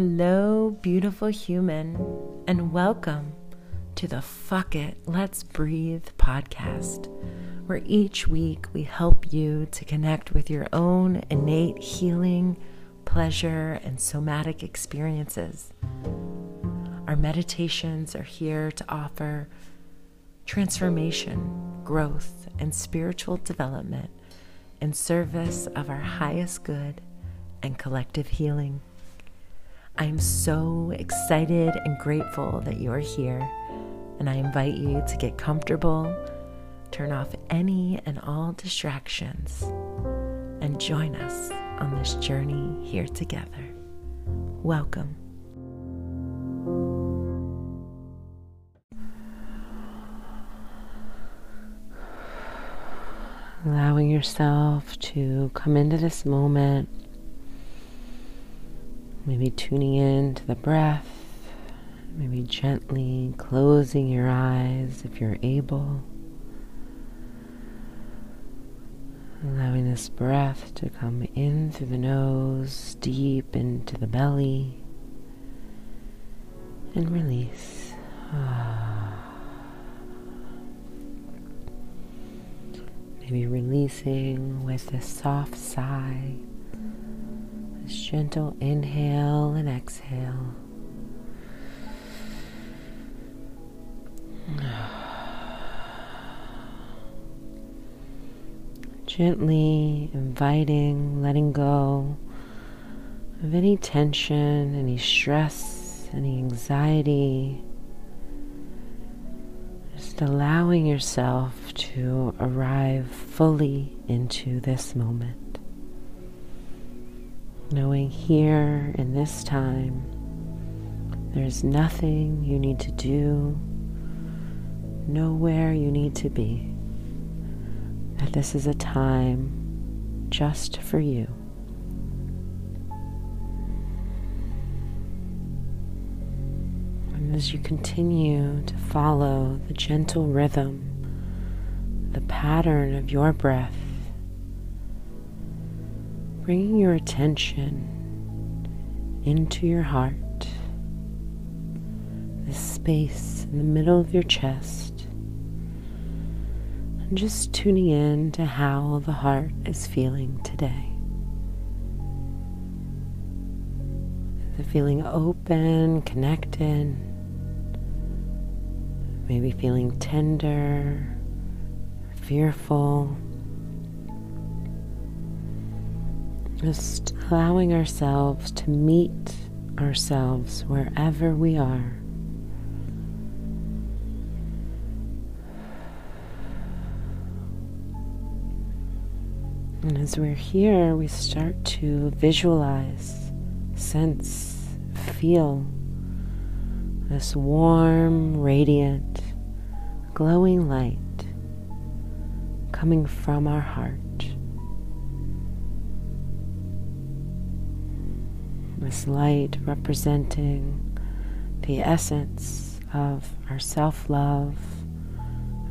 Hello, beautiful human, and welcome to the Fuck It, Let's Breathe podcast, where each week we help you to connect with your own innate healing, pleasure, and somatic experiences. Our meditations are here to offer transformation, growth, and spiritual development in service of our highest good and collective healing. I'm so excited and grateful that you are here, and I invite you to get comfortable, turn off any and all distractions, and join us on this journey here together. Welcome. Allowing yourself to come into this moment Maybe tuning in to the breath, maybe gently closing your eyes if you're able. Allowing this breath to come in through the nose, deep into the belly, and release. Ah. Maybe releasing with a soft sigh gentle inhale and exhale. Gently inviting, letting go of any tension, any stress, any anxiety. Just allowing yourself to arrive fully into this moment knowing here in this time there's nothing you need to do, nowhere you need to be, that this is a time just for you. And as you continue to follow the gentle rhythm, the pattern of your breath, bringing your attention into your heart, this space in the middle of your chest, and just tuning in to how the heart is feeling today. The feeling open, connected, maybe feeling tender, fearful? Just allowing ourselves to meet ourselves wherever we are. And as we're here, we start to visualize, sense, feel this warm, radiant, glowing light coming from our heart. This light representing the essence of our self love,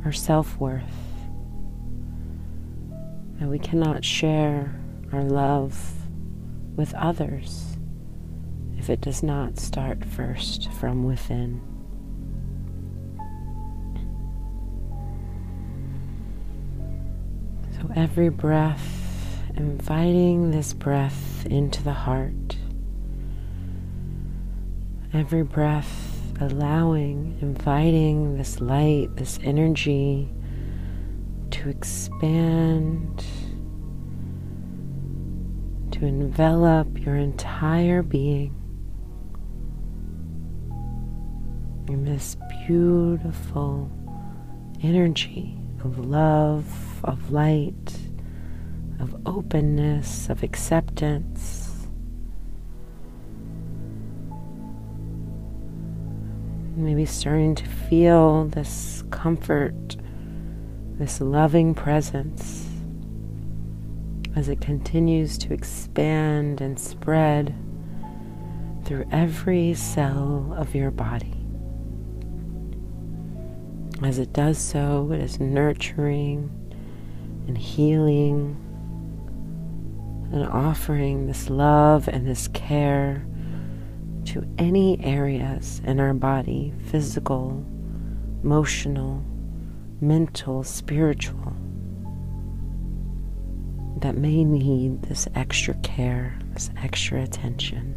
our self worth. And we cannot share our love with others if it does not start first from within. So every breath, inviting this breath into the heart every breath, allowing, inviting this light, this energy to expand, to envelop your entire being in this beautiful energy of love, of light, of openness, of acceptance. Maybe starting to feel this comfort, this loving presence as it continues to expand and spread through every cell of your body. As it does so, it is nurturing and healing and offering this love and this care to any areas in our body physical, emotional, mental, spiritual that may need this extra care, this extra attention.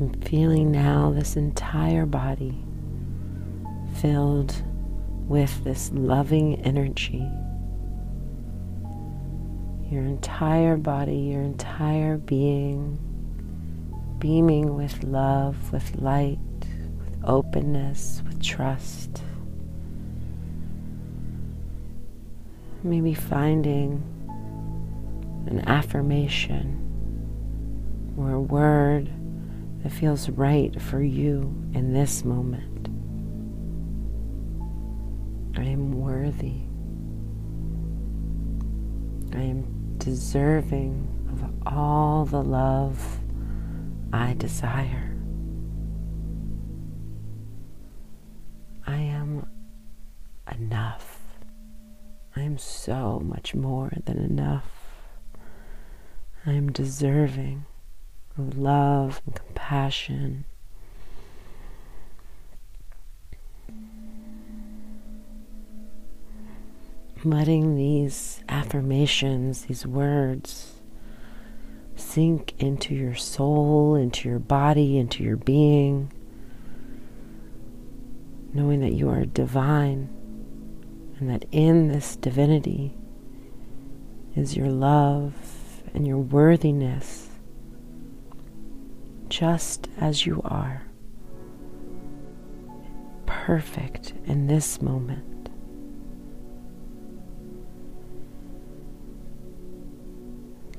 I'm feeling now this entire body filled with this loving energy. Your entire body, your entire being, beaming with love, with light, with openness, with trust. Maybe finding an affirmation or a word that feels right for you in this moment. I am worthy. I am deserving of all the love I desire. I am enough. I am so much more than enough. I am deserving of love and compassion. Letting these affirmations, these words, sink into your soul, into your body, into your being, knowing that you are divine and that in this divinity is your love and your worthiness just as you are, perfect in this moment.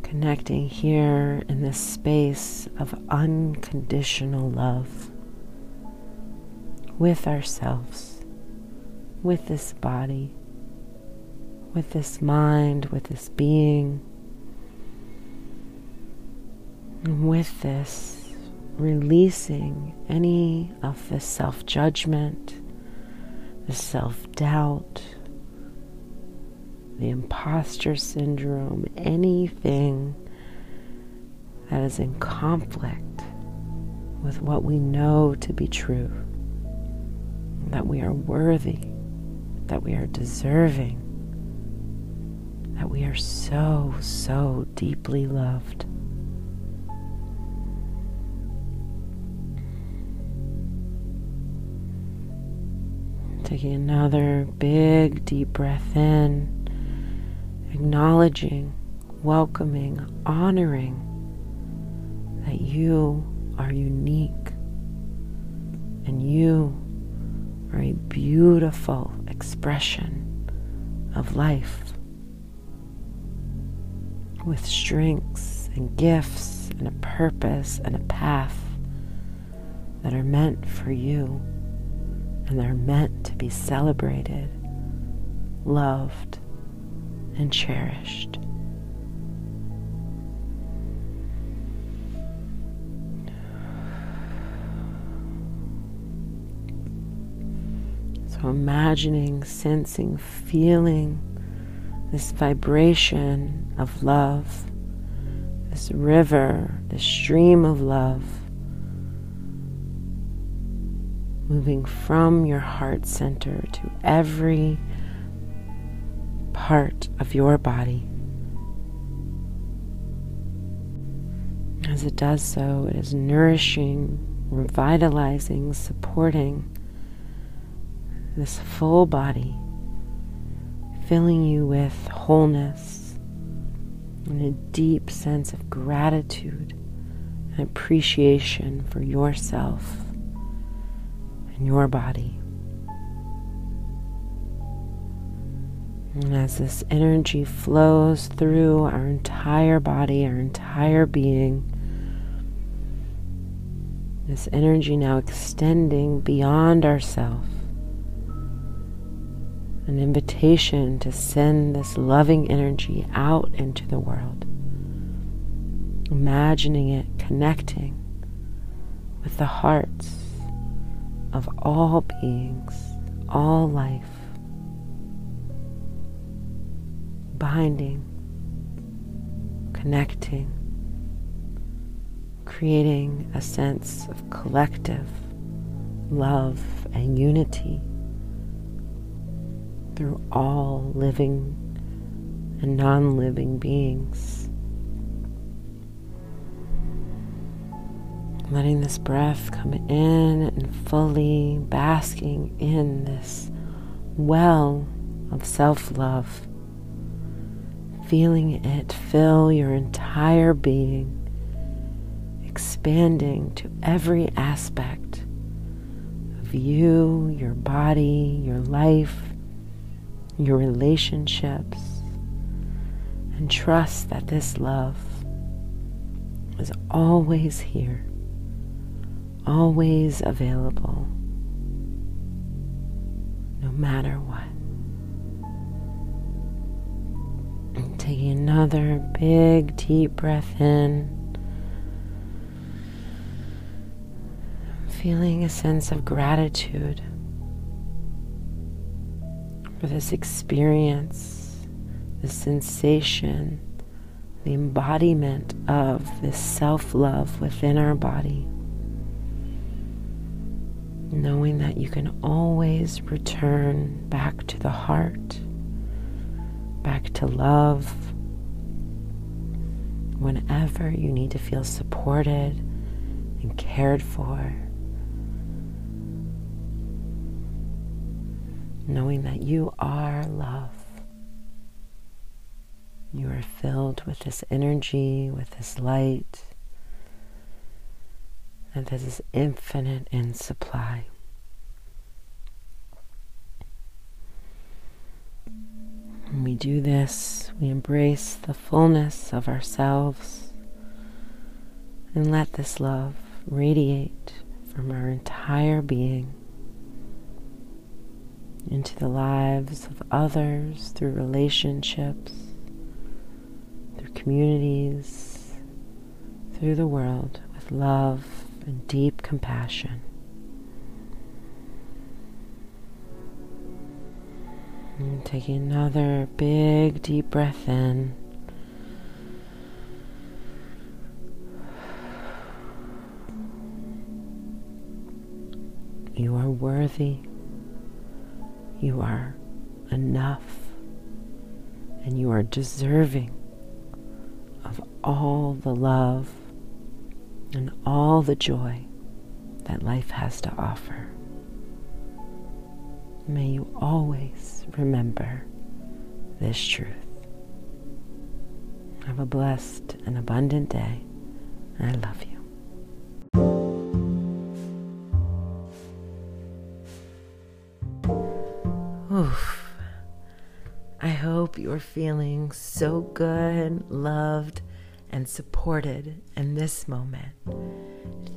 Connecting here in this space of unconditional love with ourselves, with this body, with this mind, with this being, with this releasing any of the self judgment, the self doubt, the imposter syndrome, anything that is in conflict with what we know to be true, that we are worthy, that we are deserving, that we are so, so deeply loved. Taking another big deep breath in, acknowledging, welcoming, honoring that you are unique and you are a beautiful expression of life with strengths and gifts and a purpose and a path that are meant for you and they're meant to be celebrated, loved, and cherished. So, imagining, sensing, feeling this vibration of love, this river, this stream of love moving from your heart center to every part of your body. As it does so, it is nourishing, revitalizing, supporting this full body, filling you with wholeness and a deep sense of gratitude and appreciation for yourself and your body. And as this energy flows through our entire body, our entire being, this energy now extending beyond ourself, an invitation to send this loving energy out into the world, imagining it connecting with the hearts of all beings, all life, binding, connecting, creating a sense of collective love and unity through all living and non living beings. Letting this breath come in and fully basking in this well of self love, feeling it fill your entire being, expanding to every aspect of you, your body, your life, your relationships, and trust that this love is always here, always available, no matter what. Taking another big, deep breath in. Feeling a sense of gratitude for this experience, the sensation, the embodiment of this self love within our body. Knowing that you can always return back to the heart, back to love, whenever you need to feel supported and cared for. knowing that you are love. You are filled with this energy, with this light, and this is infinite in supply. When we do this, we embrace the fullness of ourselves and let this love radiate from our entire being into the lives of others through relationships, through communities, through the world with love and deep compassion. And taking another big deep breath in. You are worthy. You are enough and you are deserving of all the love and all the joy that life has to offer. May you always remember this truth. Have a blessed and abundant day. I love you. Oof. I hope you're feeling so good, loved, and supported in this moment.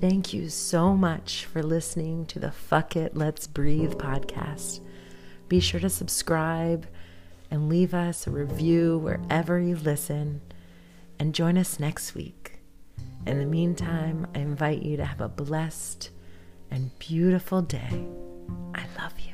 Thank you so much for listening to the Fuck It, Let's Breathe podcast. Be sure to subscribe and leave us a review wherever you listen, and join us next week. In the meantime, I invite you to have a blessed and beautiful day. I love you.